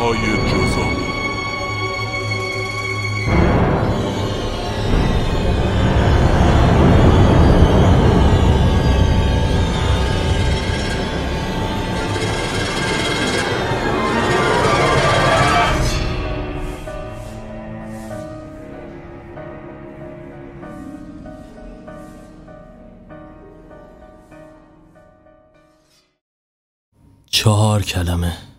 دستهای جزامی چهار کلمه.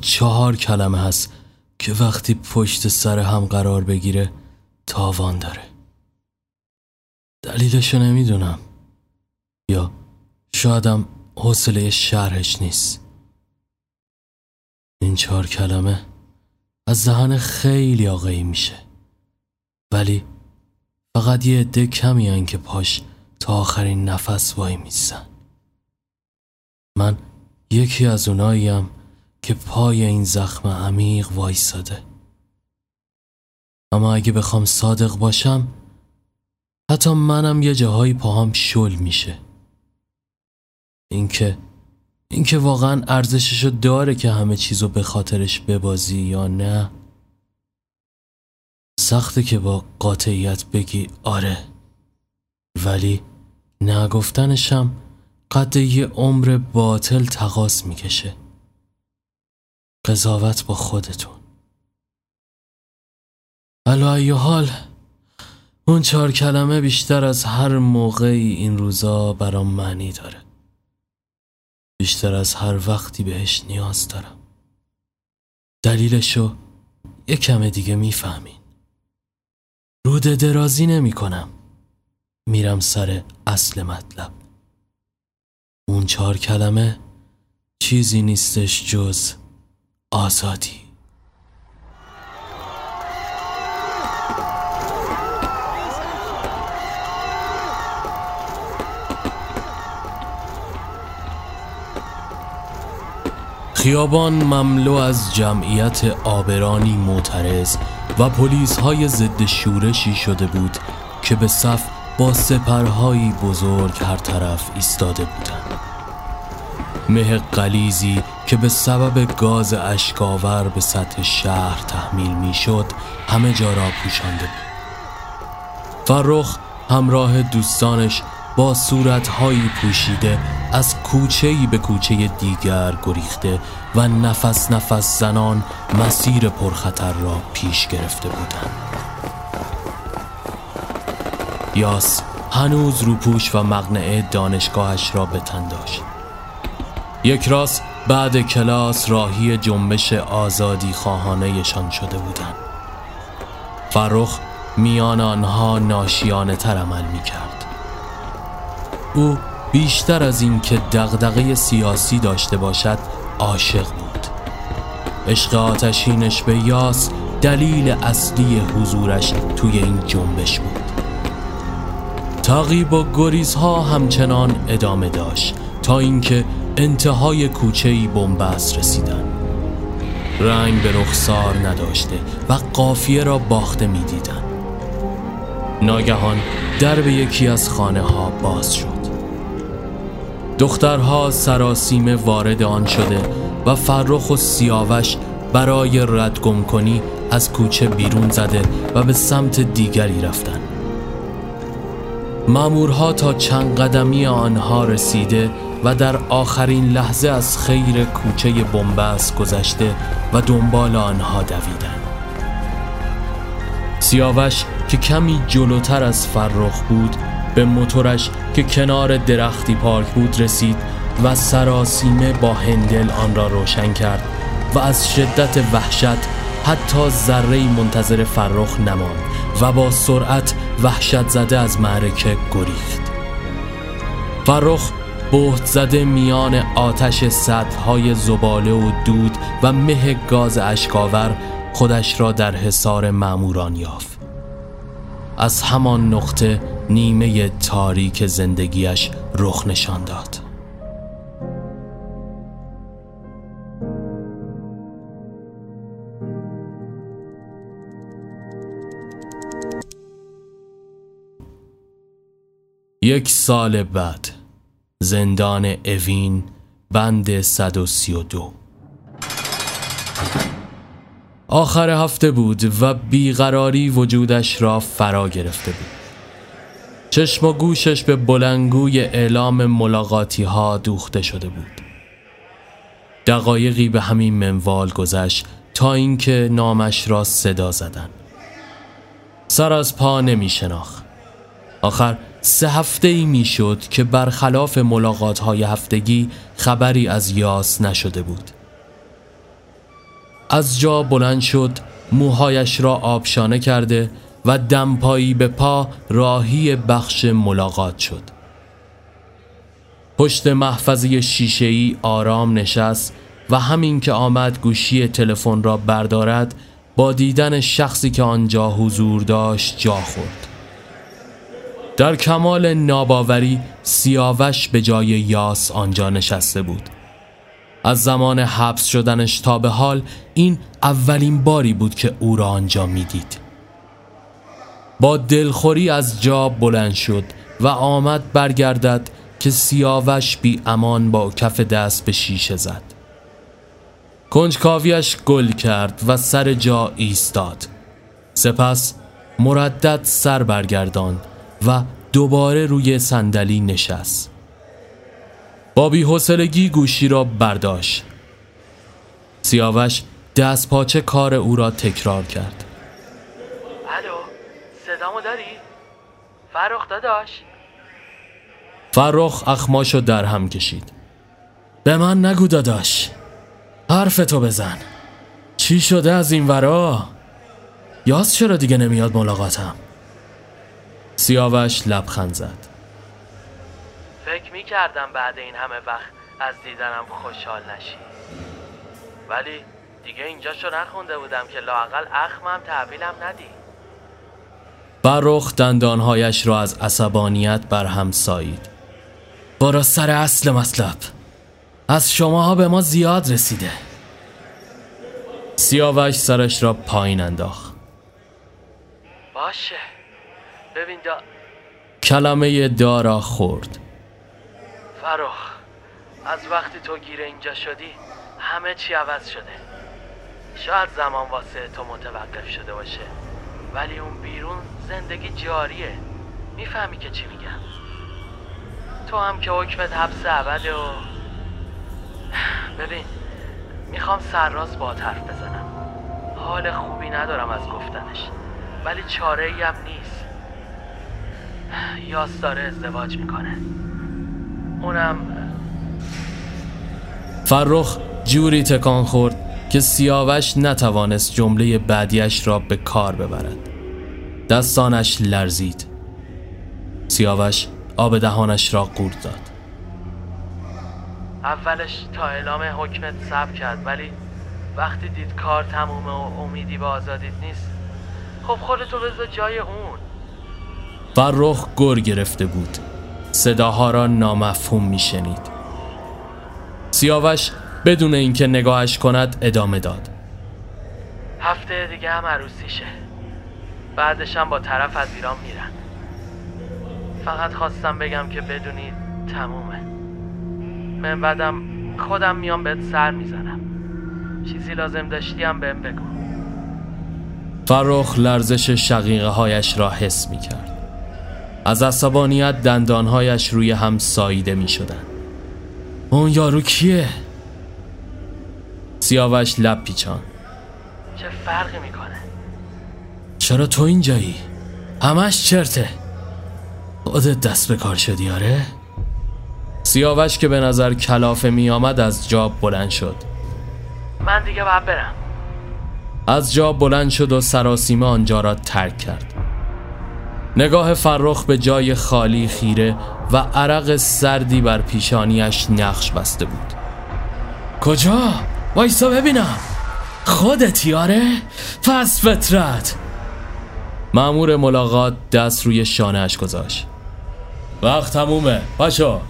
چهار کلمه هست که وقتی پشت سر هم قرار بگیره تاوان داره. دلیلشو نمی‌دونم. یا شایدم حوصله شرحش نیست. این چهار کلمه از دهن خیلی آقایی میشه. ولی فقط یه عده کمی که پاش تا آخرین نفس وای میسن. من یکی از اوناییم که پای این زخم عمیق وایساده. اما اگه بخوام صادق باشم حتی منم یه جاهایی پاهام شل میشه. اینکه اینکه واقعا ارزششو داره که همه چیزو به خاطرش ببازی یا نه سخته که با قاطعیت بگی آره. ولی نگفتنشم قد یه عمر باطل تقاس می‌کشه. قضاوت با خودتون. علا حال اون چهار کلمه بیشتر از هر موقعی این روزا برام معنی داره. بیشتر از هر وقتی بهش نیاز دارم. دلیلشو یه کم دیگه می‌فهمین. رود درازی نمی کنم میرم سر اصل مطلب. اون چهار کلمه چیزی نیستش جز آزادی خیابان مملو از جمعیت آبرانی معترض و پلیس های ضد شورشی شده بود که به صف با سپرهایی بزرگ هر طرف ایستاده بودند. مه قلیزی که به سبب گاز اشکاور به سطح شهر تحمیل می‌شد همه جا را پوشانده بود فرخ همراه دوستانش با صورتهایی پوشیده از کوچه‌ای به کوچه دیگر گریخته و نفس نفس زنان مسیر پرخطر را پیش گرفته بودند. یاس هنوز روپوش و مقنعه دانشگاهش را به تن داشت. یک راست بعد کلاس راهی جنبش آزادی خواهانهشان شده بودند. فرخ میان آنها ناشیانه تر عمل می کرد. او بیشتر از اینکه دغدغه سیاسی داشته باشد عاشق بود عشق آتشینش به یاس دلیل اصلی حضورش توی این جنبش بود تاقیب و گریزها همچنان ادامه داشت تا اینکه انتهای کوچه‌ای بنبست رسیدن. رنگ به رخسار نداشته و قافیه را باخته می‌دیدند ناگهان درب یکی از خانه ها باز شد. دخترها سراسیمه وارد آن شده و فرخ و سیاوش برای ردگم کنی از کوچه بیرون زده و به سمت دیگری رفتن. مامورها تا چند قدمی آنها رسیده و در آخرین لحظه از خیر کوچه بنبست گذشته و دنبال آنها دویدن سیاوش که کمی جلوتر از فرخ بود به موتورش که کنار درختی پارک بود رسید و سراسیمه با هندل آن را روشن کرد و از شدت وحشت حتی ذره منتظر فرخ نماند و با سرعت وحشت زده از معرکه گریخت. فرخ بهت زده میان آتش سطحهای زباله و دود و مه گاز اشکاور خودش را در حصار معموران یافت. از همان نقطه نیمه تاریک زندگیش رخ نشان داد. یک سال بعد زندان اوین بند 132 آخر هفته بود و بیقراری وجودش را فرا گرفته بود. چشم و گوشش به بلنگوی اعلام ملاقاتی ها دوخته شده بود. دقایقی به همین منوال گذشت تا اینکه نامش را صدا زدن. سر از پا نمی شناخ آخر سه هفته ای می شد که برخلاف ملاقات های هفتگی خبری از یاس نشده بود. از جا بلند شد موهایش را آبشانه کرده و دمپایی به پا راهی بخش ملاقات شد. پشت محفظه شیشه‌ای آرام نشست و همین که آمد گوشی تلفن را بردارد با دیدن شخصی که آنجا حضور داشت جا خورد. در کمال ناباوری سیاوش به جای یاس آنجا نشسته بود از زمان حبس شدنش تا به حال این اولین باری بود که او را آنجا می‌دید. با دلخوری از جا بلند شد و آمد برگردد که سیاوش بی امان با کف دست به شیشه زد. کنجکاویش گل کرد و سر جا ایستاد. سپس مردد سر برگردان و دوباره روی صندلی نشست. با بیحسلگی گوشی را برداشت سیاوش دست پاچه کار او را تکرار کرد الو صدامو داری؟ فرخ داداش فرخ اخماشو در هم کشید به من نگو داداش حرف تو بزن چی شده از این ورا؟ یاس چرا دیگه نمیاد ملاقاتم؟ سیاوش لبخند زد. فکر می کردم بعد این همه وقت از دیدنم خوشحال نشی. ولی دیگه اینجا شو نخونده بودم که لاقل اخمم تحویلم ندی. برخ دندانهایش را از عصبانیت بر هم سایید. برو سر اصل مطلب. از شماها به ما زیاد رسیده. سیاوش سرش را پایین انداخت. باشه. ببین دا کلمه دارا خورد. فروخ از وقتی تو گیر اینجا شدی همه چی عوض شده. شاید زمان واسه تو متوقف شده باشه ولی اون بیرون زندگی جاریه. می‌فهمی که چی میگم. تو هم که حکمت حبس ابده و ببین می‌خوام سرراز با حرف بزنم. حال خوبی ندارم از گفتنش ولی چاره ای هم نیست. یاس داره ازدواج می‌کنه. اونم فرخ جوری تکان خورد که سیاوش نتوانست جمله بعدیش را به کار ببرد. دستانش لرزید. سیاوش آب دهانش را قورت داد. اولش تا اعلام حکمت صبر کرد ولی وقتی دید کار تمومه و امیدی به آزادیت نیست خب خودتو بذار جای اون. فرخ گر گرفته بود. صداها را نامفهوم میشنید. سیاوش بدون اینکه نگاهش کند ادامه داد. هفته دیگه هم عروسیشه بعدش هم با طرف از ایران میرن. فقط خواستم بگم که بدونید تمومه. من بعدم خودم میام بهت سر می‌زنم. چیزی لازم داشتی هم بهم بگو. فرخ لرزش شقیقه هایش را حس می کرد از عصبانیت دندانهایش روی هم ساییده می شدن. اون یارو کیه؟ سیاوش لب پیچان چه فرقی می‌کنه چرا تو اینجایی؟ همش چرته خودت دست به کار شدی آره؟ سیاوش که به نظر کلافه می آمد از جا بلند شد من دیگه باید برم از جا بلند شد و سراسیمه آنجا را ترک کرد نگاه فرخ به جای خالی خیره و عرق سردی بر پیشانیش نقش بسته بود. کجا؟ وایسا ببینم. خودت یاره؟ پس فطرت. معمور ملاقات دست روی شانهش گذاشت. وقت تمومه پاشو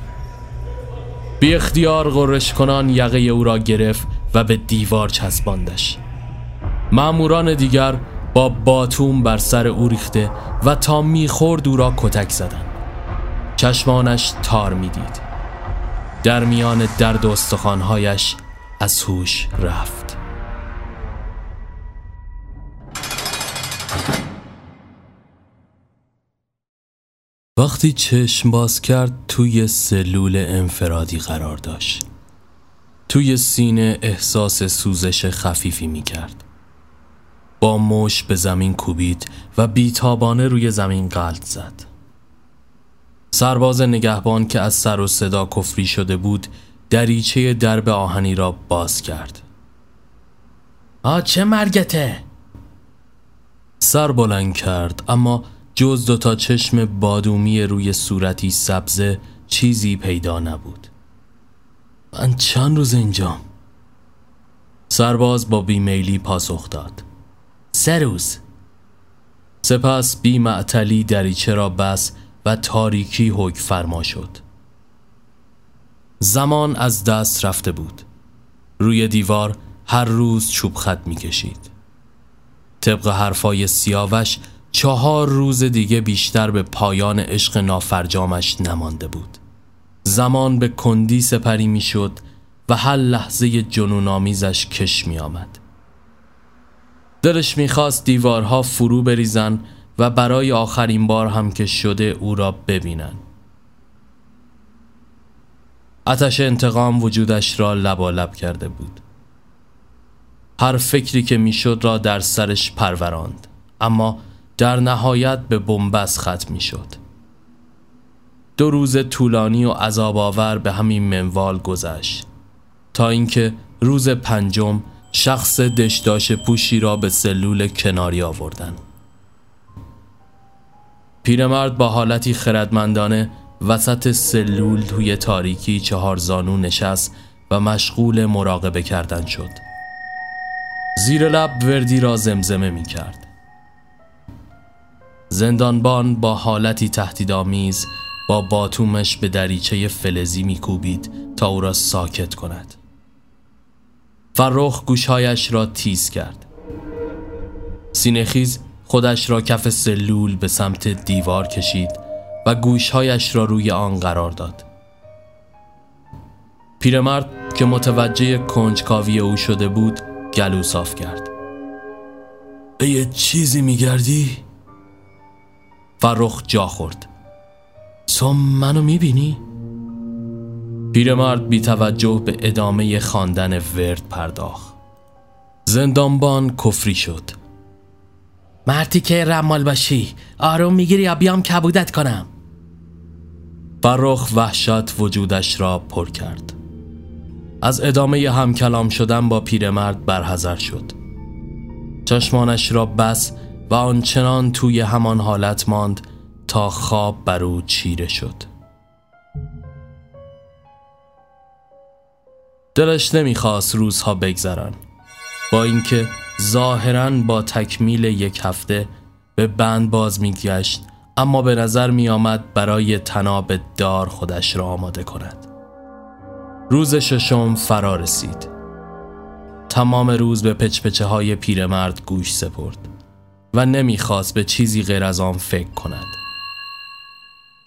بی اختیار غرش کنان یقه او را گرفت و به دیوار چسباندش. معموران دیگر با باتوم بر سر او ریخته و تا می‌خورد او را کتک زدن. چشمانش تار می‌دید در میان درد و استخوانهایش از هوش رفت. وقتی چشم باز کرد توی سلول انفرادی قرار داشت. توی سینه احساس سوزش خفیفی می کرد. با مش به زمین کوبید و بیتابانه روی زمین قلط زد. سرباز نگهبان که از سر و صدا کفری شده بود دریچه درب آهنی را باز کرد. آ چه مرگته؟ سر بلند کرد اما جز دوتا چشم بادومی روی صورتی سبزه چیزی پیدا نبود. من چند روز اینجام؟ سرباز با بیمیلی پاسخ داد. سه روز سپس بی معتلی دریچه را بس و تاریکی حک فرما شد. زمان از دست رفته بود. روی دیوار هر روز چوب خط می کشید. طبق حرفای سیاوش چهار روز دیگه بیشتر به پایان عشق نافرجامش نمانده بود. زمان به کندی سپری می شد و هر لحظه جنونآمیزش کش می آمد. دلش می‌خواست دیوارها فرو بریزن و برای آخرین بار هم که شده او را ببینن. آتش انتقام وجودش را لبالب کرده بود. هر فکری که می‌شد را در سرش پروراند اما در نهایت به بنبست ختم می‌شد. دو روز طولانی و عذاب آور به همین منوال گذشت تا اینکه روز پنجم شخص دشداش پوشی را به سلول کناری آوردن. پیرمرد با حالتی خردمندانه وسط سلول توی تاریکی چهار زانو نشست و مشغول مراقبه کردن شد. زیر لب وردی را زمزمه می کرد. زندانبان با حالتی تهدیدآمیز با باتومش به دریچه فلزی میکوبید تا او را ساکت کند. فرخ گوشهایش را تیز کرد سینهخیز خودش را کف سلول به سمت دیوار کشید و گوشهایش را روی آن قرار داد پیرمرد که متوجه کنجکاوی او شده بود گلو صاف کرد یه چیزی میگردی؟ فرخ جا خورد تو منو می‌بینی؟ پیرمرد بی توجه به ادامه خواندن ورد پرداخت. زندانبان کفری شد. مردی که رمال باشی آروم می‌گیری یا بیام کبودت کنم. فرخ وحشت وجودش را پر کرد. از ادامه هم کلام شدن با پیرمرد برحضر شد. چشمانش را بس و آنچنان توی همان حالت ماند تا خواب بر او چیره شد. دلش نمی‌خواست روزها بگذرن. با اینکه ظاهرا با تکمیل یک هفته به بند باز میگشت اما به نظر می آمد برای تناب دار خودش را آماده کند. روز ششم فرا رسید. تمام روز به پچپچه های پیرمرد گوش سپرد و نمی‌خواست به چیزی غیر از آن فکر کند.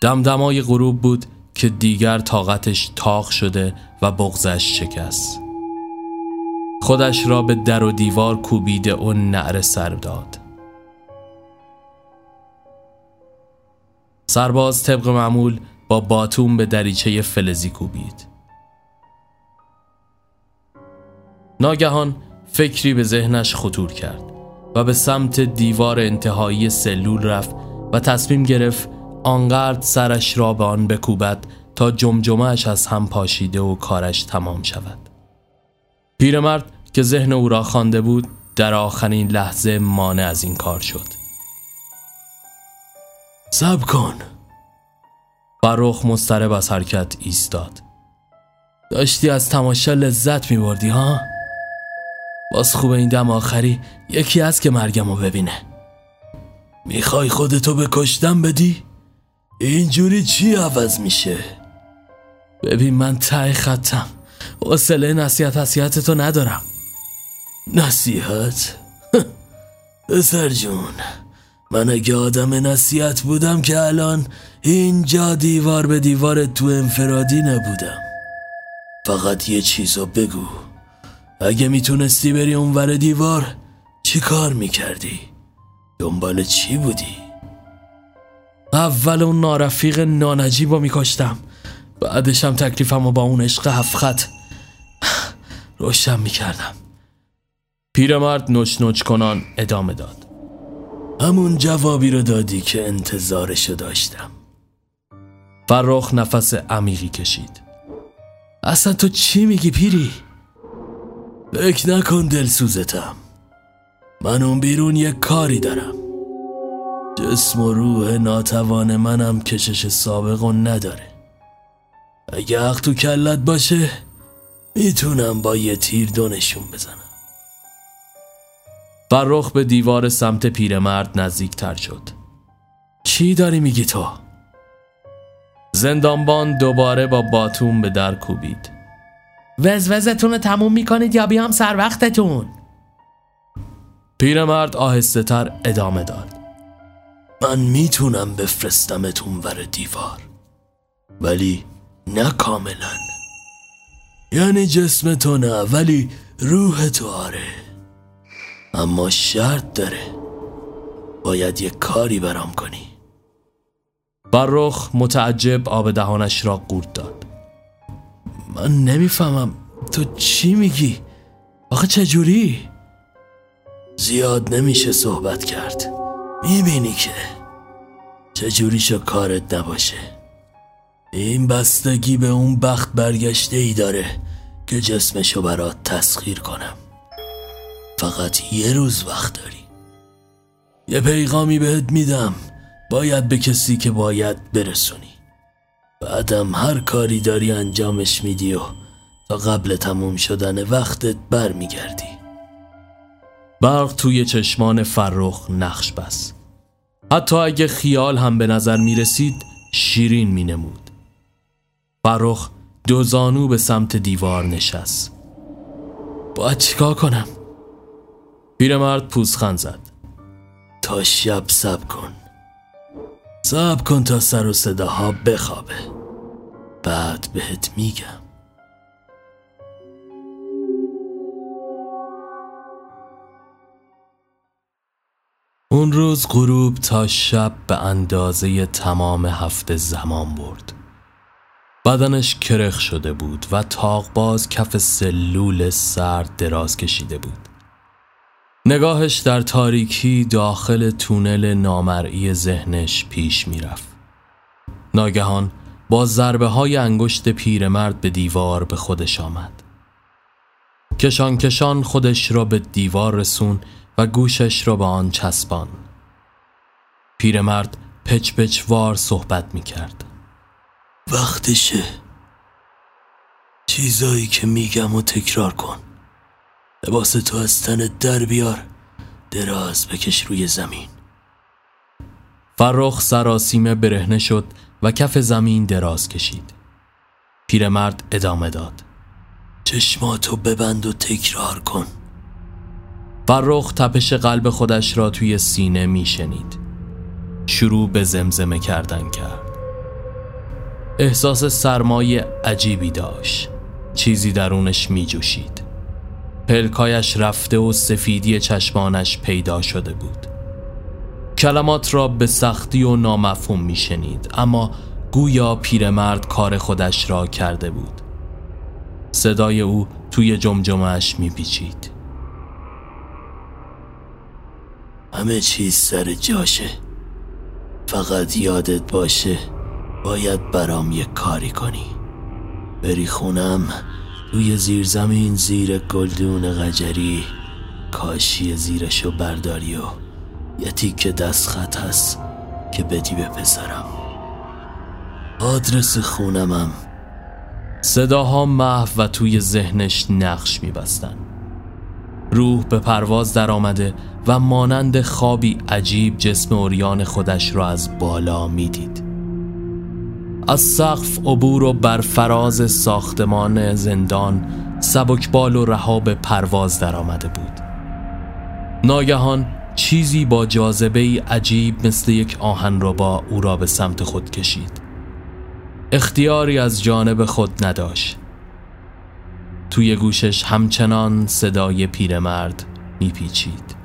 دمدمای غروب بود که دیگر طاقتش تاق شده و بغزش شکست. خودش را به در و دیوار کوبیده و نعره سر داد. سرباز طبق معمول با باتوم به دریچه فلزی کوبید. ناگهان فکری به ذهنش خطور کرد و به سمت دیوار انتهایی سلول رفت و تصمیم گرفت آنقدر سرش را به آن بکوبد تا جمجمهش از هم پاشیده و کارش تمام شود پیرمرد که ذهن او را خوانده بود در آخرین لحظه مانع از این کار شد سب کن فرخ مسترب از حرکت ایستاد داشتی از تماشا لذت می بردی ها؟ باز خوب این دم آخری یکی از که مرگمو ببینه می‌خوای خودتو به کشتن بدی؟ اینجوری چی عوض میشه؟ ببین من ته خطم حوصله نصیحت حسیحت ندارم نصیحت؟ پسر جون من اگه آدم نصیحت بودم که الان اینجا دیوار به دیوار تو انفرادی نبودم فقط یه چیزو بگو اگه می‌تونستی بری اونور دیوار چی کار می‌کردی؟ دنبال چی بودی؟ اول اون نارفیق نانجیب رو میکشتم بعدشم تکلیفم رو با اون عشق هفخط روشن می‌کردم. پیرمرد نوچ نوچ کنان ادامه داد. همون جوابی رو دادی که انتظارشو داشتم. فرخ نفس عمیقی کشید. اصلا تو چی میگی پیری؟ فکر نکن دلسوزتم من اون بیرون یک کاری دارم. جسم و روح ناتوان منم کشش سابق و نداره. اگه حق تو کلت باشه می‌تونم با یه تیر دونشون بزنم. فرخ به دیوار سمت پیرمرد نزدیک تر شد. چی داری میگی تو؟ زندانبان دوباره با باتون به در کوبید. وزوزتون رو تموم می‌کنید یا بیام سر وقتتون؟ پیرمرد آهسته تر ادامه داد. من می‌تونم بفرستمتون ور دیوار. ولی نه کاملا. یعنی جسم تو نه ولی روح تو آره. اما شرط داره. باید یه کاری برام کنی. برخ متعجب آب دهانش را قورت داد. من نمی‌فهمم. تو چی میگی؟ آخه چجوری؟ زیاد نمیشه صحبت کرد. می‌بینی که چجوری شو کارت نباشه. این بستگی به اون بخت برگشته ای داره که جسمشو برات تسخیر کنم. فقط یه روز وقت داری. یه پیغامی بهت میدم. باید به کسی که باید برسونی. بعدم هر کاری داری انجامش میدی و تا قبل تموم شدن وقتت برمیگردی. برق توی چشمان فرخ نقش بس. حتی اگه خیال هم به نظر می رسید شیرین می نمود فرخ دو زانو به سمت دیوار نشست. باید چیکار کنم؟ پیرمرد پوزخند زد. تا شب سب کن. سب کن تا سر و صداها بخوابه. بعد بهت میگم. اون روز غروب تا شب به اندازه تمام هفته زمان برد. بدنش کرخ شده بود و تاقباز کف سلول سرد دراز کشیده بود نگاهش در تاریکی داخل تونل نامرئی ذهنش پیش می‌رفت. ناگهان با ضربه های انگشت پیرمرد به دیوار به خودش آمد. کشان کشان خودش را به دیوار رسون و گوشش را به آن چسبان. پیرمرد پچ پچ وار صحبت می کرد. وقتشه. چیزایی که میگم و تکرار کن. لباس تو از تن در بیار. دراز بکش روی زمین. فرخ سراسیمه برهنه شد و کف زمین دراز کشید. پیرمرد ادامه داد. چشماتو ببند و تکرار کن. فرخ تپش قلب خودش را توی سینه میشنید. شروع به زمزمه کردن کرد. احساس سرمایه عجیبی داشت. چیزی درونش می جوشید پلکایش رفته و سفیدی چشمانش پیدا شده بود. کلمات را به سختی و نامفهوم می شنید اما گویا پیرمرد کار خودش را کرده بود. صدای او توی جمجمهش می پیچید همه چیز سر جاشه. فقط یادت باشه باید برام یک کاری کنی. بری خونم توی زیر زمین زیر گلدون غجری کاشی زیرشو برداری و یه تیک دست خط هست که بدی به پسرم. آدرس خونمم. صداها محو و توی ذهنش نقش میبستن. روح به پرواز در آمده و مانند خوابی عجیب جسم اوریان خودش را از بالا می‌دید. از سقف عبور و بر فراز ساختمان زندان سبکبال و رها به پرواز درآمده بود. ناگهان چیزی با جاذبه عجیب مثل یک آهن با او را به سمت خود کشید. اختیاری از جانب خود نداشت. توی گوشش همچنان صدای پیرمرد میپیچید.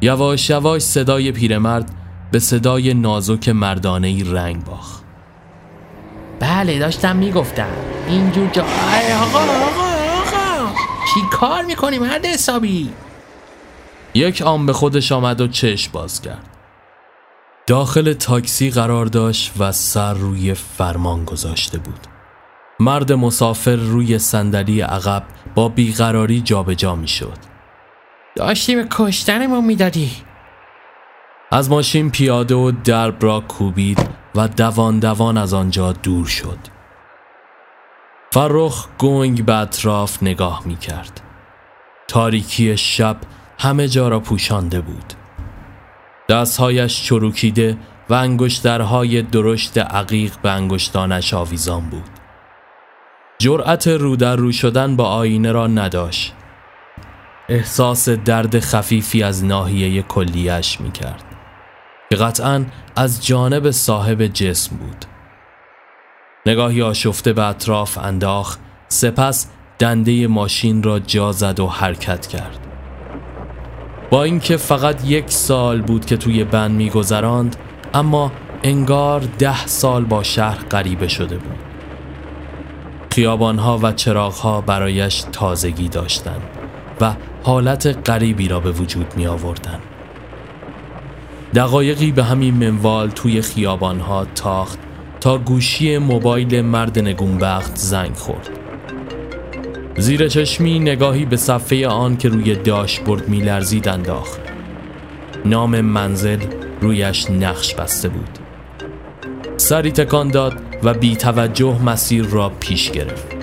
یواش یواش صدای پیرمرد به صدای نازک مردانه ای رنگ باخ بله داشتم می‌گفتم. اینجور جا آقا آقا آقا. چی کار می‌کنی مرد حسابی. یک آن به خودش آمد و چشم باز کرد. داخل تاکسی قرار داشت و سر روی فرمان گذاشته بود. مرد مسافر روی صندلی عقب با بیقراری جابجا می‌شد. داشتی به کشتنمون می‌دادی. از ماشین پیاده و درب را کوبید و دوان دوان از آنجا دور شد. فرخ گنگ به اطراف نگاه می کرد تاریکی شب همه جا را پوشانده بود. دستهایش چروکیده و انگشترهای درشت عقیق به انگشتانش آویزان بود. جرأت رو در رو شدن با آینه را نداشت. احساس درد خفیفی از ناحیه کلیش می کرد که قطعا از جانب صاحب جسم بود. نگاهی آشفته به اطراف انداخت سپس دنده ماشین را جا زد و حرکت کرد. با اینکه فقط یک سال بود که توی بند میگذراند اما انگار ده سال با شهر غریبه شده بود. خیابانها و چراغها برایش تازگی داشتند و حالت غریبی را به وجود می آوردن. دقایقی به همین منوال توی خیابانها تاخت تا گوشی موبایل مرد نگونبخت زنگ خورد. زیر چشمی نگاهی به صفحه آن که روی داشبورد میلرزید انداخت. نام منزل رویش نقش بسته بود. سری تکان داد و بی توجه مسیر را پیش گرفت.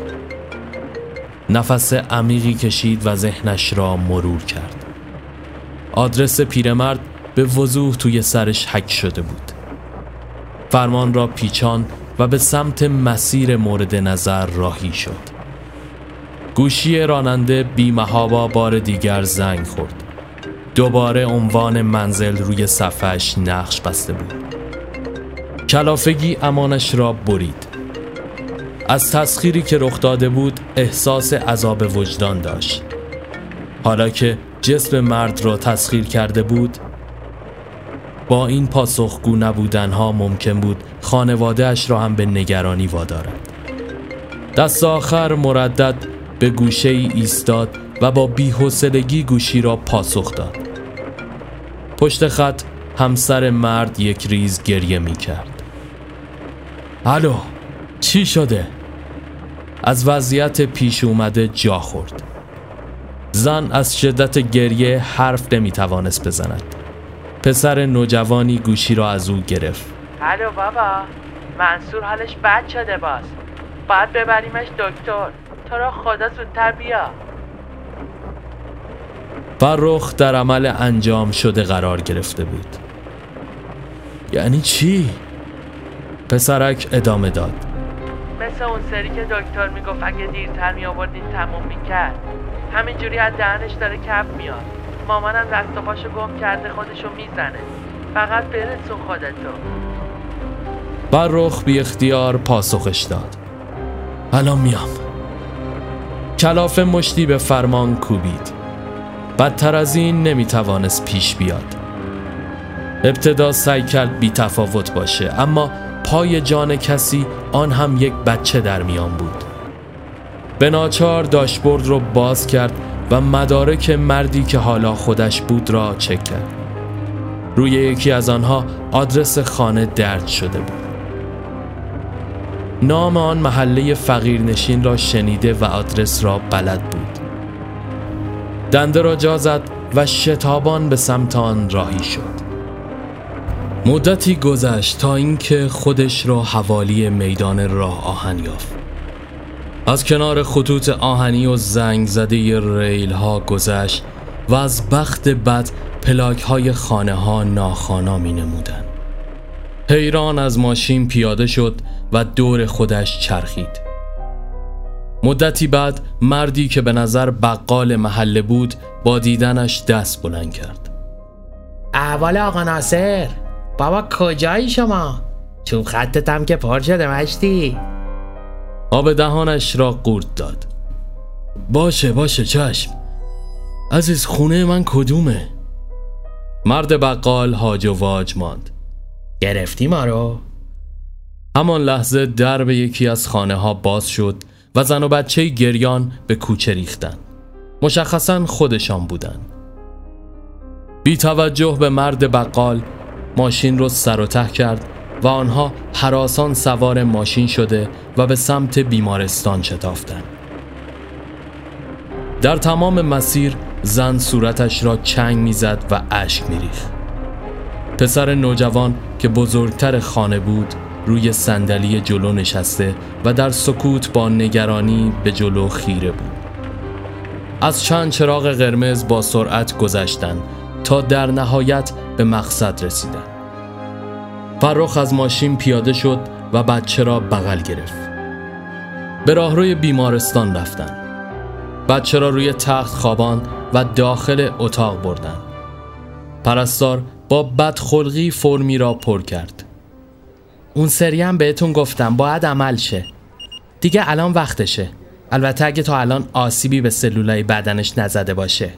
نفس عمیقی کشید و ذهنش را مرور کرد. آدرس پیرمرد به وضوح توی سرش حک شده بود. فرمان را پیچان و به سمت مسیر مورد نظر راهی شد. گوشی راننده بیمهابا بار دیگر زنگ خورد. دوباره عنوان منزل روی صفحش نقش بسته بود. کلافگی امانش را برید. از تسخیری که رخ داده بود احساس عذاب وجدان داشت. حالا که جسم مرد را تسخیر کرده بود با این پاسخگو نبودنها ممکن بود خانوادهش را هم به نگرانی وادارد. دست آخر مردد به گوشه ای ایستاد و با بیحسلگی گوشی را پاسخ داد. پشت خط همسر مرد یک ریز گریه می کرد. الو چی شده؟ از وضعیت پیش اومده جا خورد. زن از شدت گریه حرف نمی توانست بزند. پسر نوجوانی گوشی را از او گرفت. الو بابا منصور حالش بد شده باز. باید ببریمش دکتر. تو را خدا زودتر بیا. فرخ در عمل انجام شده قرار گرفته بود. یعنی چی؟ پسرک ادامه داد. مثل اون سری که دکتر می‌گفت اگه دیرتر می آوردین تموم می‌کرد. همینجوری از دهنش داره کپ میاد. مامانم دست و پاشو گم کرده خودشو می‌زنه. فقط برسون خودتو. فرخ بی اختیار پاسخش داد. الان میام. کلاف مشتی به فرمان کوبید. بدتر از این نمی‌توانست پیش بیاد. ابتدا سعی کرد بی تفاوت باشه اما پای جان کسی آن هم یک بچه در میان بود. به ناچار داشبورد رو باز کرد و مدارک مردی که حالا خودش بود را چک کرد. روی یکی از آنها آدرس خانه درد شده بود. نام آن محله فقیرنشین را شنیده و آدرس را بلد بود. دنده را جا و شتابان به سمت آن راهی شد. مدتی گذشت تا اینکه خودش را حوالی میدان راه آهن یافت. از کنار خطوط آهنی و زنگ زده ریل ها گذشت و از بخت بد پلاک های خانه ها ناخانا می نمودن. حیران از ماشین پیاده شد و دور خودش چرخید مدتی بعد مردی که به نظر بقال محله بود با دیدنش دست بلند کرد احوال آقا ناصر بابا کجایی شما؟ چوب خطتم که پر شده مشتی آب دهانش را قورت داد. باشه باشه چشم. عزیز خونه من کدومه؟ مرد بقال هاج و واج ماند. گرفتی ما رو؟ همان لحظه درب یکی از خانه ها باز شد و زن و بچه گریان به کوچه ریختن. مشخصا خودشان بودن. بی توجه به مرد بقال ماشین رو سر و ته کرد. و آنها حراسان سوار ماشین شده و به سمت بیمارستان شتافتند. در تمام مسیر زن صورتش را چنگ می‌زد و اشک میریخت. پسر نوجوان که بزرگتر خانه بود روی صندلی جلو نشسته و در سکوت با نگرانی به جلو خیره بود. از چند چراغ قرمز با سرعت گذشتند تا در نهایت به مقصد رسیدند. فرخ از ماشین پیاده شد و بچه را بغل گرفت. به راهروی بیمارستان رفتند. بچه را روی تخت خوابان و داخل اتاق بردن. پرستار با بدخلقی فرمی را پر کرد. اون سری هم بهتون گفتم باید عمل شه. دیگه الان وقتشه. البته اگه تا الان آسیبی به سلولای بدنش نزده باشه.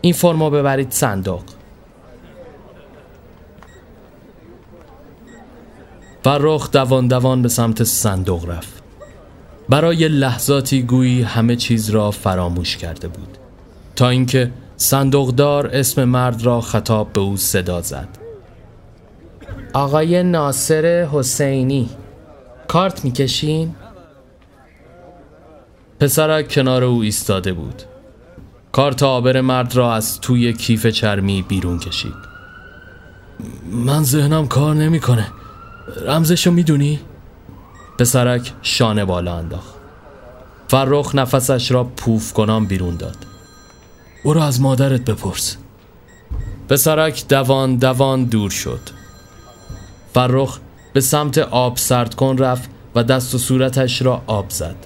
این فرمو ببرید صندوق. فرخ دوان دوان به سمت صندوق رفت. برای لحظاتی گویی همه چیز را فراموش کرده بود. تا اینکه صندوقدار اسم مرد را خطاب به او صدا زد. آقای ناصر حسینی کارت می‌کشین؟ پسرک کنار او ایستاده بود. کارت آبر مرد را از توی کیف چرمی بیرون کشید. من ذهنم کار نمی‌کنه. رمزشو می‌دونی؟ پسرک شانه بالا انداخت. فرخ نفسش را پوف کنان بیرون داد. او را از مادرت بپرس. پسرک دوان دوان دور شد. فرخ به سمت آب سرد کن رفت و دست و صورتش را آب زد.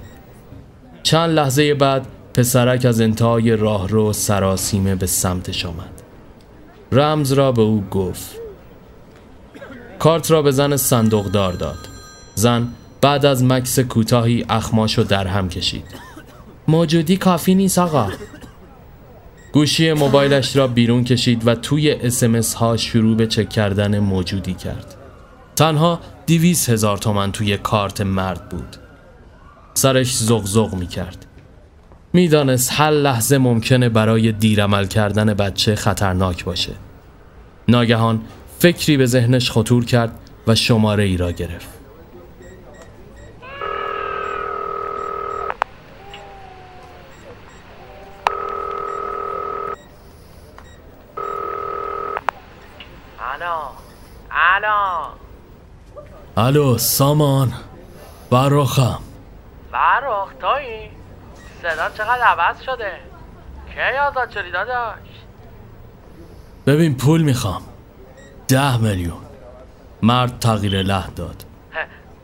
چند لحظه بعد پسرک از انتهای راه رو سراسیمه به سمتش آمد. رمز را به او گفت. کارت را به زن صندوقدار داد. زن بعد از مکس کوتاهی اخماشو در هم کشید. موجودی کافی نیست آقا. گوشی موبایلش را بیرون کشید و توی اسمس ها شروع به چک کردن موجودی کرد. تنها دیویس هزار تومن توی کارت مرد بود. سرش زغزغ می کرد. می‌دانست هر لحظه ممکنه برای دیرعمل کردن بچه خطرناک باشه. ناگهان فکری به ذهنش خطور کرد و شماره ای را گرفت. الو سامان. براخم فرخ تویی؟ صدا چقدر عوض شده؟ کی آزاد شدی داداش؟ ببین پول می‌خوام. ده میلیون. مرد تغییر لحن داد.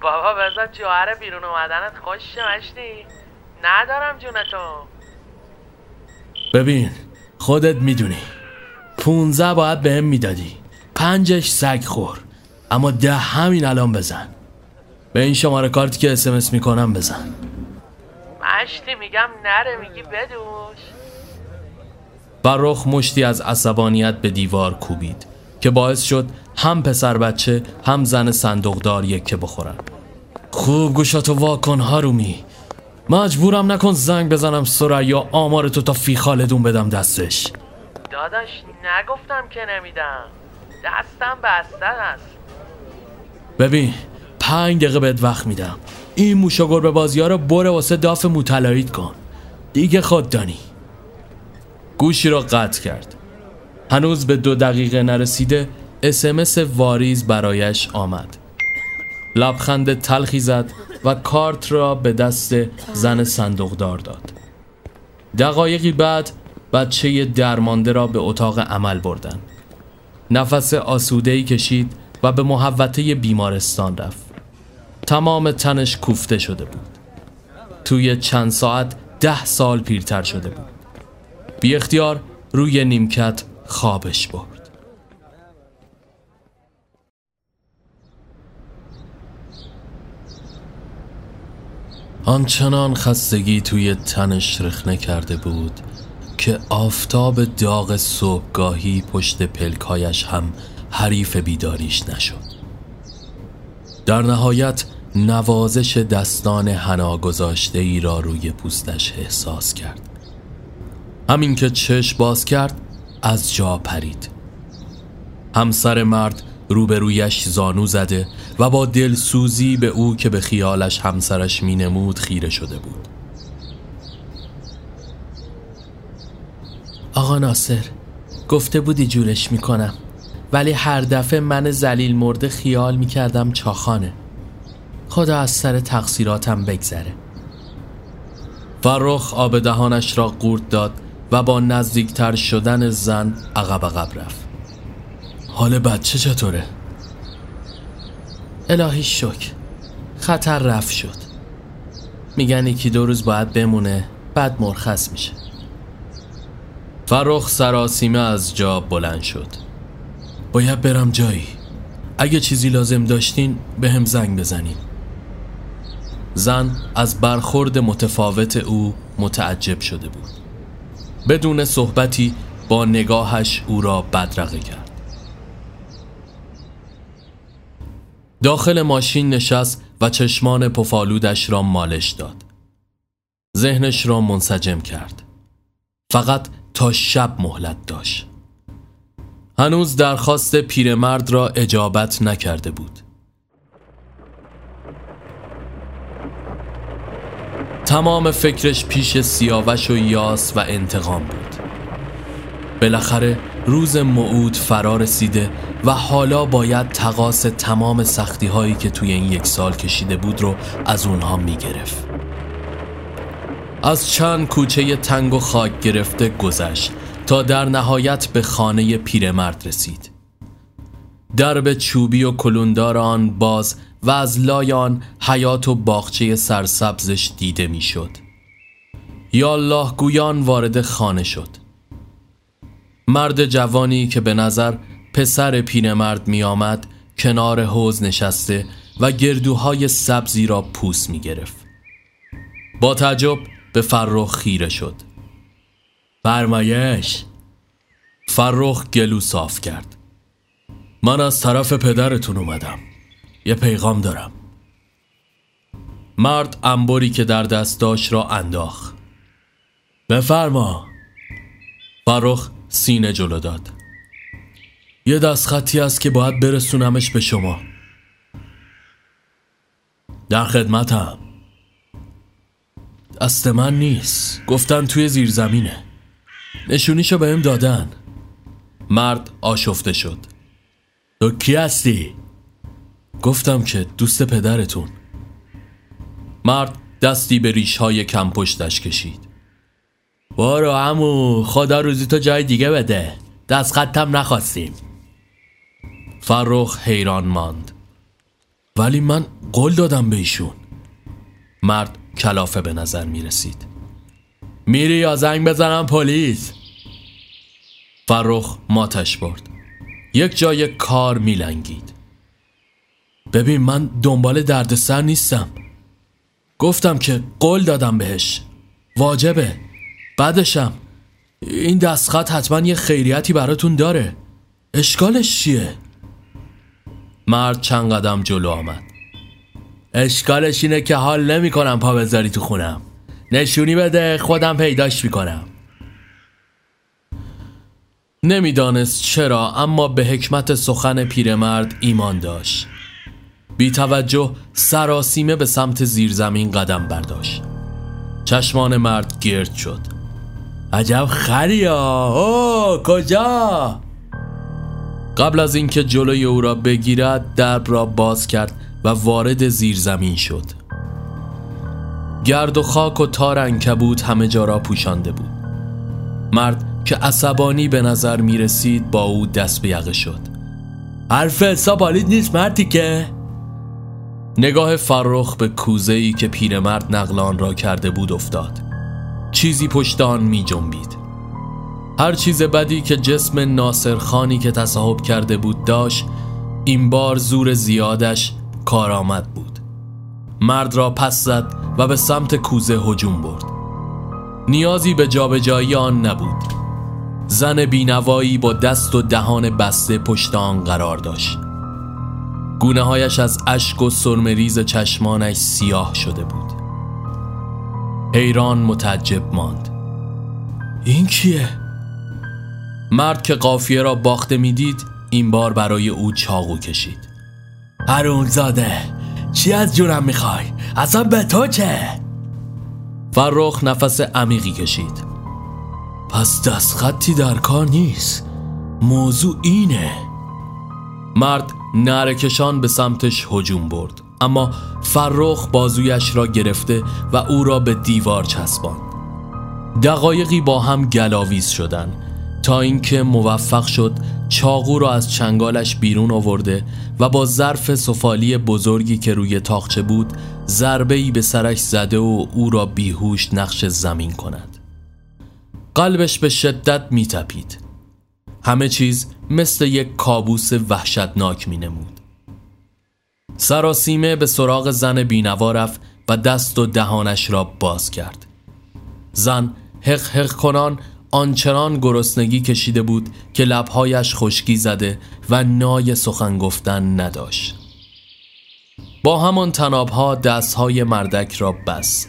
بابا بزن جوهر بیرون اومدنت خوش مشتی. ندارم جونتو. ببین خودت می‌دونی. پونزه باید بهم می‌دادی. پنجش سگ خور. اما ده همین الان بزن. به این شماره کارتی که اسمس می‌کنم بزن. مشتی میگم نره میگی بدوش. فرخ مشتی از عصبانیت به دیوار کوبید. که باعث شد هم پسر بچه هم زن صندوقدار یکه بخورن. خوب گوشاتو واکن هارومی. مجبورم نکن زنگ بزنم سریا آمار تو تا فی خالدون بدم دستش. داداش نگفتم که نمیدم. دستم بسته است. ببین پنج دقیقه بهت وقت میدم. این موشا گربه بازی ها رو بره واسه داف متلایید کن. دیگه خود دانی. گوشی را قطع کرد. هنوز به دو دقیقه نرسیده اسمس واریز برایش آمد. لبخند تلخی زد و کارت را به دست زن صندوقدار داد. دقایقی بعد بچه درمانده را به اتاق عمل بردن. نفس آسودهی کشید و به محوطه بیمارستان رفت. تمام تنش کوفته شده بود. توی چند ساعت ده سال پیرتر شده بود. بی اختیار روی نیمکت خوابش برد. آنچنان خستگی توی تنش رخنه کرده بود که آفتاب داغ صبحگاهی پشت پلکایش هم حریف بیداریش نشد. در نهایت نوازش دستان حنا گذاشته ای را روی پوستش احساس کرد. همین که چشم باز کرد از جا پرید. همسر مرد روبرویش زانو زده و با دلسوزی به او که به خیالش همسرش مینمود خیره شده بود. آقا ناصر گفته بودی جورش می‌کنم ولی هر دفعه من زلیل مرده خیال می‌کردم چاخانه. خدا از سر تقصیراتم بگذره. فرخ آب دهانش را قورت داد و با نزدیکتر شدن زن عقب عقب رفت. حال بچه چطوره؟ الهی شک خطر رفت شد. میگن یکی دو روز باید بمونه بعد مرخص میشه. فرخ سراسیمه از جا بلند شد. باید برم جایی. اگه چیزی لازم داشتین به هم زنگ بزنین زن از برخورد متفاوت او متعجب شده بود. بدون صحبتی با نگاهش او را بدرقه کرد. داخل ماشین نشست و چشمان پفالودش را مالش داد. ذهنش را منسجم کرد. فقط تا شب مهلت داشت. هنوز درخواست پیرمرد را اجابت نکرده بود. تمام فکرش پیش سیاوش و یاس و انتقام بود. بالاخره روز موعود فرا رسیده و حالا باید تقاس تمام سختی هایی که توی این یک سال کشیده بود رو از اونها می‌گرفت. از چند کوچه تنگ و خاک گرفته گذشت تا در نهایت به خانه پیرمرد رسید. درب چوبی و کلوندار آن باز و از لای آن حیات و باغچه سرسبزش دیده می‌شد. یا الله گویان وارد خانه شد مرد جوانی که به نظر پسر پیرمرد می آمد کنار حوز نشسته و گردوهای سبزی را پوس می گرفت. با تعجب به فرخ خیره شد فرمایش فرخ گلو صاف کرد من از طرف پدرتون اومدم. یه پیغام دارم. مرد انباری که در دست داشت را انداخت. بفرما. فرخ سینه جلو داد. یه دست خطی است که باید برسونمش به شما. در خدمتم. دست من نیست. گفتن توی زیر زمینه نشونیشو بهم دادن. مرد آشفته شد. تو کی هستی؟ گفتم که دوست پدرتون. مرد دستی به ریش های کم پشتش کشید. بارو امو خدا روزی تو جای دیگه بده. دست خطم نخواستیم. فرخ حیران ماند. ولی من قول دادم به ایشون. مرد کلافه به نظر می رسید. میری یا زنگ بزنم پلیس؟ فرخ ماتش برد. یک جای کار میلنگید. ببین من دنبال دردسر نیستم. گفتم که قول دادم بهش. واجبه. بعدشم. این دستخط حتما یه خیریتی براتون داره. اشکالش چیه؟ مرد چند قدم جلو آمد. اشکالش اینه که حال نمی کنم پا بذاری تو خونم. نشونی بده خودم پیداش می‌کنم. نمی‌دانست چرا اما به حکمت سخن پیرمرد ایمان داشت. بی توجه سراسیمه به سمت زیرزمین قدم برداشت. چشمان مرد گرد شد. عجب خریا او کجا؟ قبل از اینکه جلوی او را بگیرد درب را باز کرد و وارد زیرزمین شد. گرد و خاک و تار انکبوت همه جا را پوشانده بود. مرد که عصبانی به نظر می رسید با او دست به یقه شد. حرف حساب نیست مردی که؟ نگاه فرخ به کوزه ای که پیرمرد نقلان را کرده بود افتاد. چیزی پشت آن می جنبید. هر چیز بدی که جسم ناصرخانی که تصاحب کرده بود داشت این بار زور زیادش کارآمد بود. مرد را پس زد و به سمت کوزه هجوم برد. نیازی به جابجایی آن نبود. زن بینوایی با دست و دهان بسته پشت آن قرار داشت گونه هایش از اشک و سرمریز چشمانش سیاه شده بود حیران متعجب ماند این کیه؟ مرد که قافیه را باخته می‌دید این بار برای او چاقو کشید زاده چی از جونم می‌خوای؟ اصلا به تو چه؟ فرخ نفس عمیقی کشید پس دست خطی در کار نیست. موضوع اینه. مرد نرکشان به سمتش هجوم برد اما فرخ بازویش را گرفته و او را به دیوار چسباند. دقایقی با هم گلاویز شدند تا اینکه موفق شد چاقو را از چنگالش بیرون آورده و با ظرف سفالی بزرگی که روی تاخچه بود ضربه ای به سرش زده و او را بیهوش نقش زمین کند. قلبش به شدت میتپید. همه چیز مثل یک کابوس وحشتناک می نمود سراسیمه به سراغ زن بینوا رفت و دست و دهانش را باز کرد. زن حق حق کنان آنچنان گرسنگی کشیده بود که لبهایش خشکی زده و نای سخن گفتن نداشت. با همان تنابها دستهای مردک را بس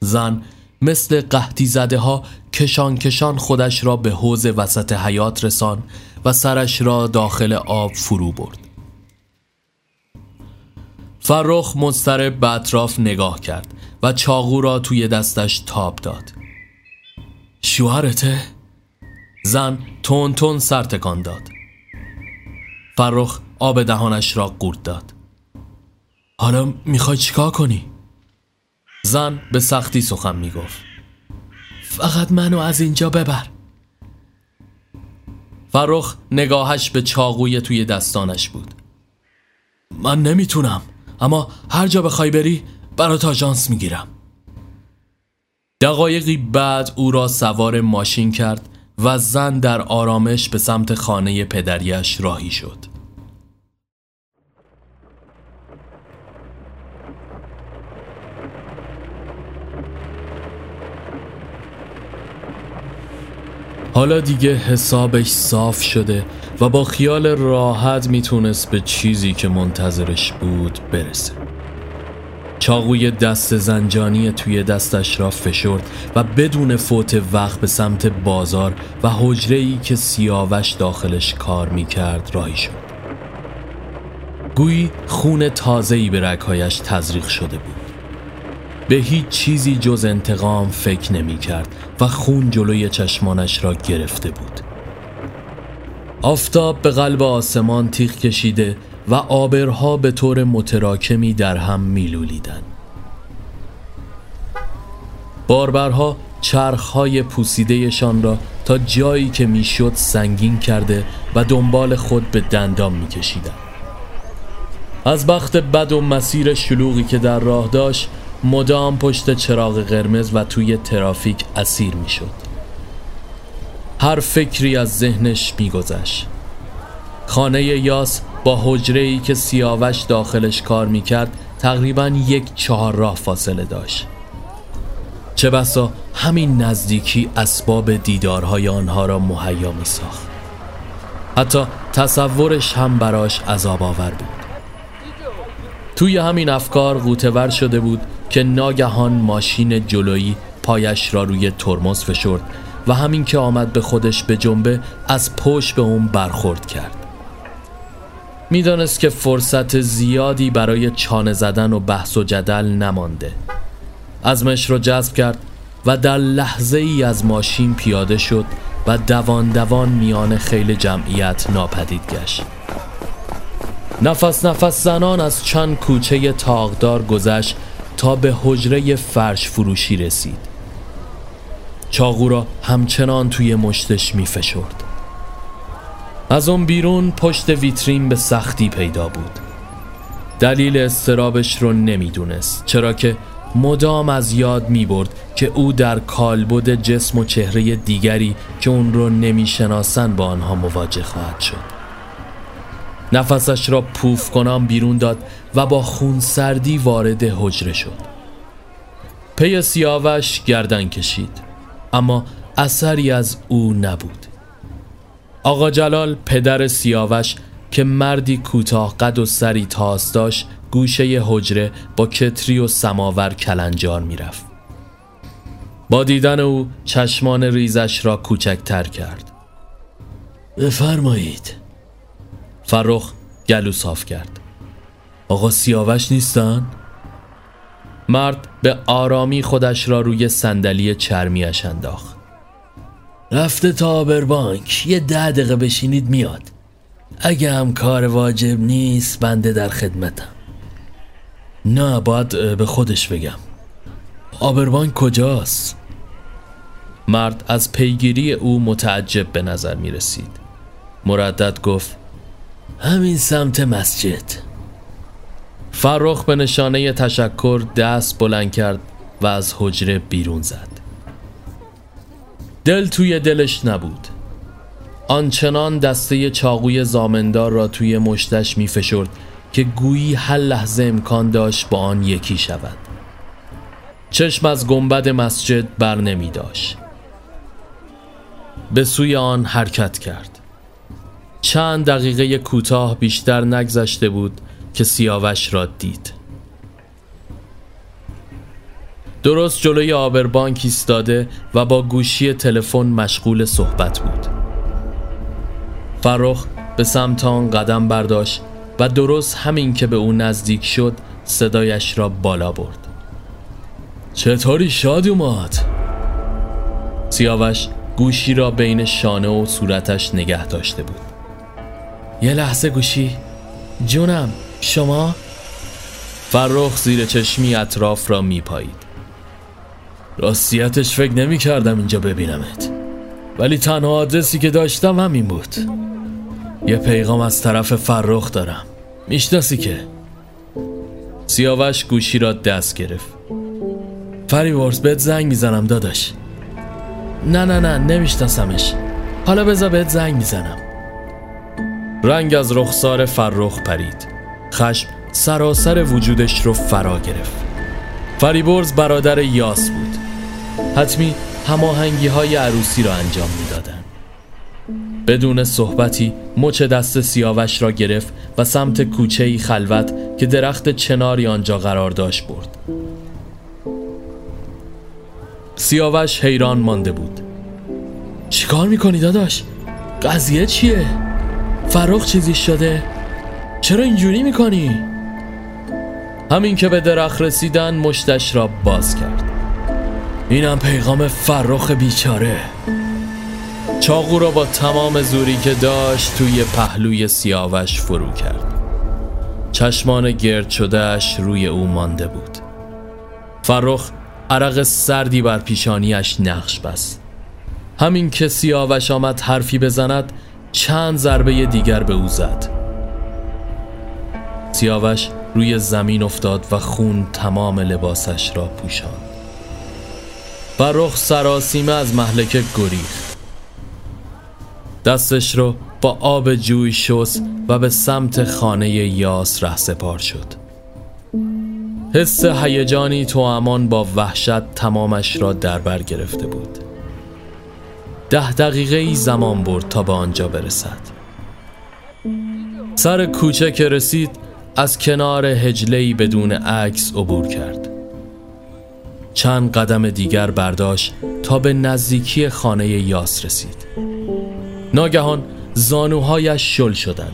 زن مثل قهدی زده ها کشان کشان خودش را به حوز وسط حیات رسان و سرش را داخل آب فرو برد. فرخ مضطرب به اطراف نگاه کرد و چاقو را توی دستش تاب داد. شوهرته؟ زن تون تون سر تکان داد. فرخ آب دهانش را قورت داد. حالا می‌خوای چیکار کنی؟ زن به سختی سخن می‌گفت. فقط منو از اینجا ببر. فرخ نگاهش به چاقوی توی دستانش بود. من نمی‌تونم اما هر جا بخوای بری برات آژانس می‌گیرم. دقایقی بعد او را سوار ماشین کرد و زن در آرامش به سمت خانه پدریش راهی شد. حالا دیگه حسابش صاف شده و با خیال راحت می‌تونست به چیزی که منتظرش بود برسه. چاقوی دست زنجانی توی دستش را فشرد و بدون فوت وقت به سمت بازار و حجره ای که سیاوش داخلش کار می‌کرد راهی شد. گویی خون تازه‌ای به رگهایش تزریق شده بود. به هیچ چیزی جز انتقام فکر نمی کرد و خون جلوی چشمانش را گرفته بود. آفتاب به قلب آسمان تیخ کشیده و آبرها به طور متراکمی در هم میلولیدن باربرها چرخهای پوسیدهشان را تا جایی که می‌شد سنگین کرده و دنبال خود به دندان میکشیدند از بخت بد و مسیر شلوغی که در راه داشت مدام پشت چراغ قرمز و توی ترافیک اسیر می‌شد. هر فکری از ذهنش میگذشت. خانه یاس با حجره ای که سیاوش داخلش کار می‌کرد تقریبا یک چهار راه فاصله داشت. چه بسا همین نزدیکی اسباب دیدارهای آنها را مهیا می ساخت. حتی تصورش هم براش عذاب آور بود. توی همین افکار غوتور شده بود که ناگهان ماشین جلویی پایش را روی ترمز فشرد و همین که آمد به خودش به جنبه از پشت به اون برخورد کرد. می‌دانست که فرصت زیادی برای چانه زدن و بحث و جدل نمانده. ازمش را جذب کرد و در لحظه ای از ماشین پیاده شد و دوان دوان میان خیل جمعیت ناپدید گشت. نفس نفس زنان از چند کوچه تاغدار گذشت تا به حجره فرش فروشی رسید. چاقو را همچنان توی مشتش می فشرد. از اون بیرون پشت ویترین به سختی پیدا بود. دلیل استرابش رو نمی‌دونست چرا که مدام از یاد می برد که او در کالبد جسم و چهره دیگری که اون رو نمی‌شناسن با آنها مواجه خواهد شد. نفسش را پوف کنم بیرون داد و با خون سردی وارد حجره شد. پی سیاوش گردن کشید اما اثری از او نبود. آقا جلال پدر سیاوش که مردی کوتاه قد و سری تاس داشت گوشه حجره با کتری و سماور کلنجار می‌رفت. با دیدن او چشمان ریزش را کوچکتر کرد. بفرمایید. فرخ گلو صاف کرد. آقا سیاوش نیستن؟ مرد به آرامی خودش را روی صندلی چرمیش انداخت. رفته تا آبربانک یه ده دقیقه بشینید میاد. اگه هم کار واجب نیست بنده در خدمتم. نه باید به خودش بگم. آبربانک کجاست؟ مرد از پیگیری او متعجب به نظر می رسید مردد گفت همین سمت مسجد. فرخ به نشانه تشکر دست بلند کرد و از حجره بیرون زد. دل توی دلش نبود. آنچنان دسته چاقوی زامندار را توی مشتش می فشرد که گویی هر لحظه امکان داشت با آن یکی شود. چشم از گنبد مسجد بر نمی داشت. به سوی آن حرکت کرد. چند دقیقه کوتاه بیشتر نگذشته بود که سیاوش را دید. درست جلوی آبربانک ایستاده و با گوشی تلفن مشغول صحبت بود. فرخ به سمت آن قدم برداشت و درست همین که به او نزدیک شد صدایش را بالا برد. چطوری شاد اومد؟ سیاوش گوشی را بین شانه و صورتش نگه داشته بود. یه لحظه گوشی. جونم. شما؟ فرخ زیر چشمی اطراف را میپایید. راستیتش فکر نمی کردم اینجا ببینمت. ولی تنها آدرسی که داشتم همین بود. یه پیغام از طرف فرخ دارم. می‌شناسی که؟ سیاوش گوشی را دست گرفت. فریورز بهت زنگ می‌زنم داداش. نه نه نه نمیشناسمش. حالا بذار بهت زنگ می‌زنم. رنگ از رخسار فرخ پرید. خشم سراسر وجودش رو فرا گرفت فریبرز برادر یاس بود حتمی هماهنگی های عروسی را انجام می‌دادند. بدون صحبتی مچ دست سیاوش را گرفت و سمت کوچه ای خلوت که درخت چناری آنجا قرار داشت برد سیاوش حیران مانده بود چیکار می‌کنی داداش؟ قضیه چیه؟ فرخ چیزی شده؟ چرا اینجوری می‌کنی؟ همین که به درخت رسیدن مشتش را باز کرد. اینم پیغام فرخ بیچاره. چاقو را با تمام زوری که داشت توی پهلوی سیاوش فرو کرد. چشمان گرد شدهش روی او مانده بود. فرخ عرق سردی بر پیشانیش نقش بست. همین که سیاوش آمد حرفی بزند چند ضربه دیگر به او زد. سیاوش روی زمین افتاد و خون تمام لباسش را پوشاند. رخ سراسیمه از محلکه گریخت. دستش رو با آب جوی شست و به سمت خانه یاس ره سپار شد. حس هیجانی تو امان با وحشت تمامش را در بر گرفته بود. ده دقیقه ای زمان برد تا به آنجا برسد. سر کوچه که رسید از کنار هجلهی بدون عکس عبور کرد. چند قدم دیگر برداشت تا به نزدیکی خانه یاس رسید. ناگهان زانوهایش شل شدند.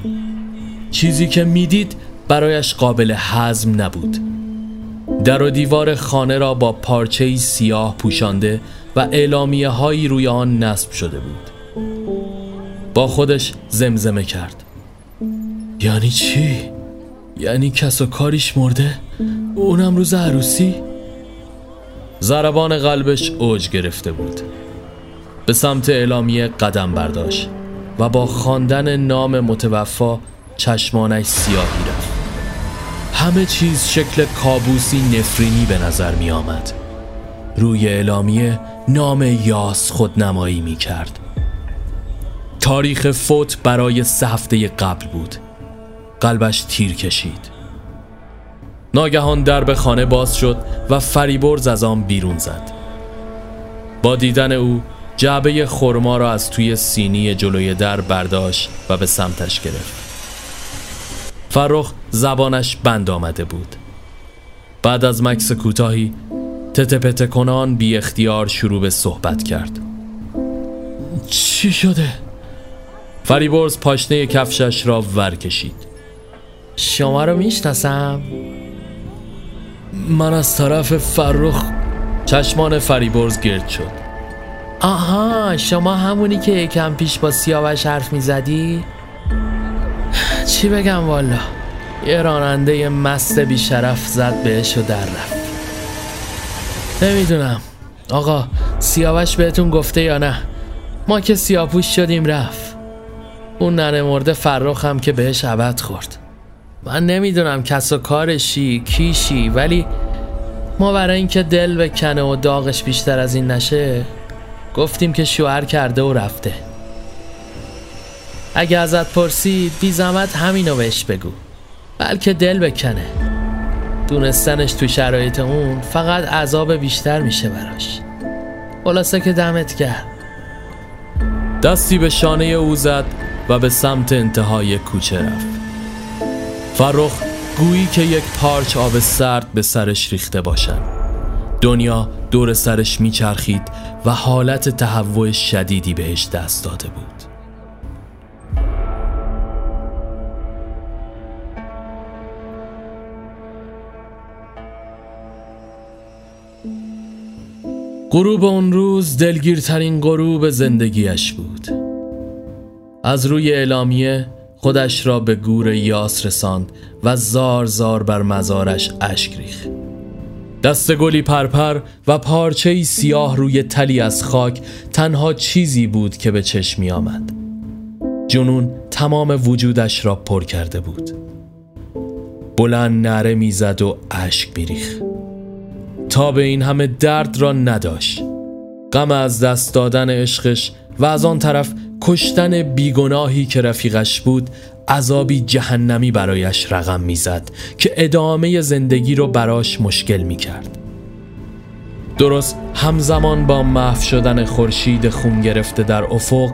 چیزی که می‌دید برایش قابل هضم نبود. در و دیوار خانه را با پارچه سیاه پوشانده و اعلامیه هایی روی آن نصب شده بود. با خودش زمزمه کرد. یعنی چی؟ یعنی کس و کاریش مرده؟ اونم روز عروسی؟ زربان قلبش اوج گرفته بود. به سمت اعلامیه قدم برداشت و با خواندن نام متوفا چشمانش سیاهی رفت. همه چیز شکل کابوسی نفرینی به نظر می آمد. روی اعلامیه نام یاس خودنمایی می کرد. تاریخ فوت برای سه هفته قبل بود. قلبش تیر کشید. ناگهان درب خانه باز شد و فریبرز از آن بیرون زد. با دیدن او جعبه خرما را از توی سینی جلوی در برداشت و به سمتش گرفت. فرخ زبانش بند آمده بود. بعد از مکس کوتاهی تته کنان بی اختیار شروع به صحبت کرد. چی شده؟ فریبرز پاشنه کفشش را ور کشید شما رو می‌شناسم. من از طرف فرخ چشمان فریبرز گرد شد. آها شما همونی که یکم پیش با سیاوش حرف می‌زدی؟ چی بگم والا یه راننده مست بیشرف زد بهش و در رفت. نمی‌دونم. آقا سیاوش بهتون گفته یا نه؟ ما که سیاپوش شدیم رفت. اون ننه مرده فرخ هم که بهش عبد خورد. من نمی‌دونم کس و کارشی کیشی ولی ما برای اینکه دل بکنه و داغش بیشتر از این نشه گفتیم که شوهر کرده و رفته. اگه ازت پرسید بی زحمت همینو بهش بگو. بلکه دل بکنه. دونستنش تو شرایط اون فقط عذاب بیشتر میشه براش. خلاصه که دمت کرد دستی به شانه او زد و به سمت انتهای کوچه رفت. فرخ گویی که یک پارچ آب سرد به سرش ریخته باشند دنیا دور سرش میچرخید و حالت تهوع شدیدی بهش دست داده بود. غروب اون روز دلگیرترین غروب زندگیش بود. از روی اعلامیه خودش را به گور یاس رساند و زار زار بر مزارش اشک ریخ دست گلی پرپر و پارچه سیاه روی تلی از خاک تنها چیزی بود که به چشم می آمد. جنون تمام وجودش را پر کرده بود. بلند نره می‌زد و اشک میریخ تا به این همه درد را نداشت. غم از دست دادن عشقش و از آن طرف کشتن بیگناهی که رفیقش بود عذابی جهنمی برایش رقم می‌زد که ادامه زندگی رو براش مشکل می‌کرد. درست همزمان با محو شدن خورشید خون گرفته در افق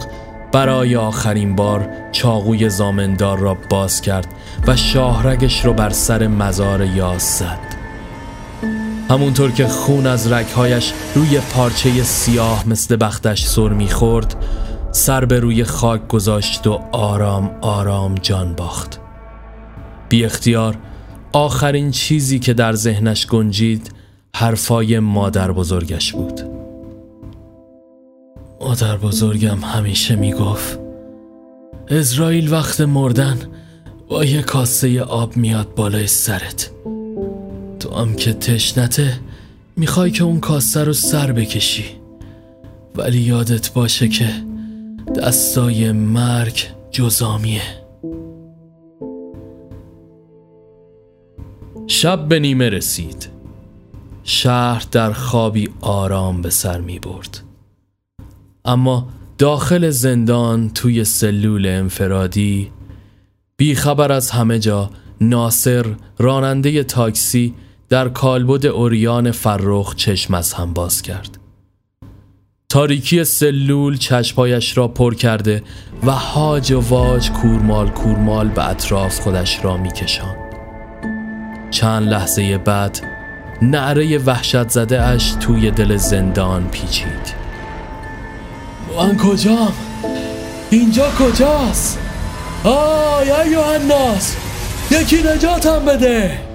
برای آخرین بار چاقوی زامندار را باز کرد و شاهرگش رو بر سر مزار یاس زد. همونطور که خون از رگهایش روی پارچه سیاه مثل بختش سر می‌خورد سر به روی خاک گذاشت و آرام آرام جان باخت. بی اختیار آخرین چیزی که در ذهنش گنجید حرفای مادر بزرگش بود. مادر بزرگم همیشه می‌گفت اسرائیل وقت مردن با یه کاسه آب میاد بالای سرت. تو هم که تشنته می‌خوای که اون کاسه رو سر بکشی. ولی یادت باشه که دستای مرگ جزامیه. شب به نیمه رسید. شهر در خوابی آرام به سر می برد. اما داخل زندان توی سلول انفرادی بی خبر از همه جا ناصر راننده تاکسی در کالبد اوریان فرخ چشم از هم باز کرد. تاریکی سلول چشمایش را پر کرده و هاج و واج کورمال کورمال به اطراف خودش را میکشاند چند لحظه بعد نعره وحشت زده اش توی دل زندان پیچید من کجام؟ اینجا کجاست؟ آی ایوه الناس یکی نجاتم بده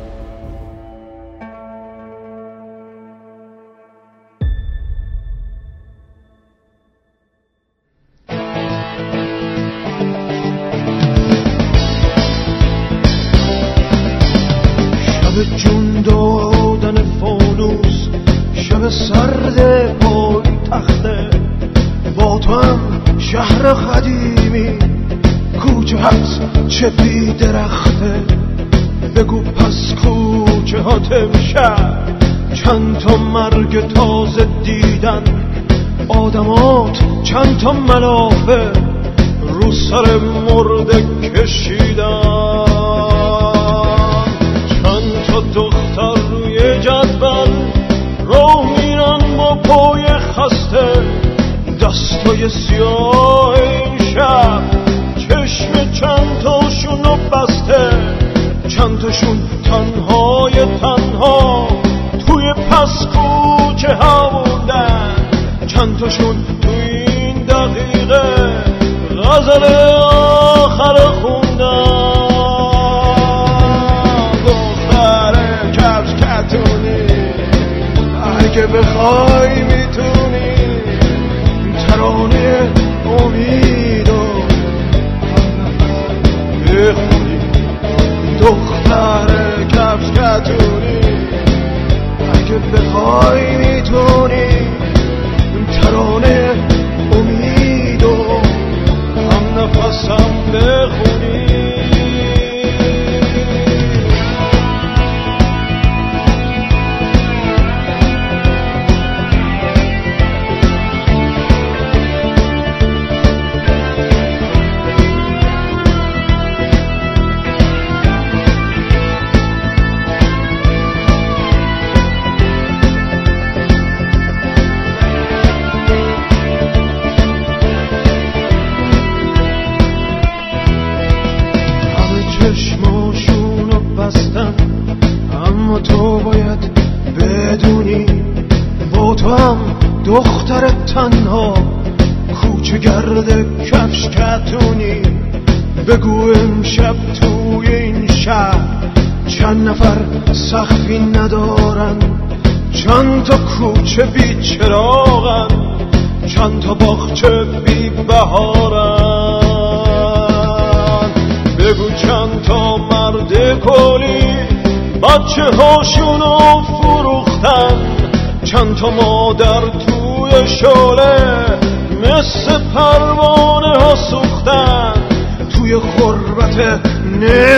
چند تا ملافه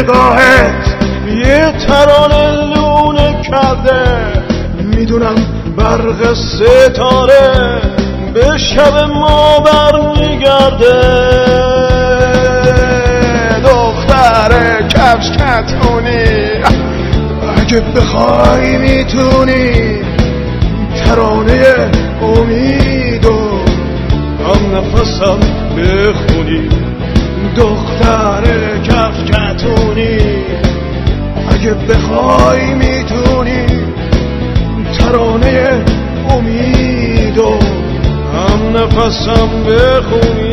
نگاهت. یه تران لونه کرده. می‌دونم برق ستاره به شب ما بر میگرده. دختر کفش کتونی اگه بخوای می‌تونی ترانه امید و هم نفسم بخونی. دختر کفکتونی اگه بخوای می‌تونی ترانه امید و هم نفسم بخونی.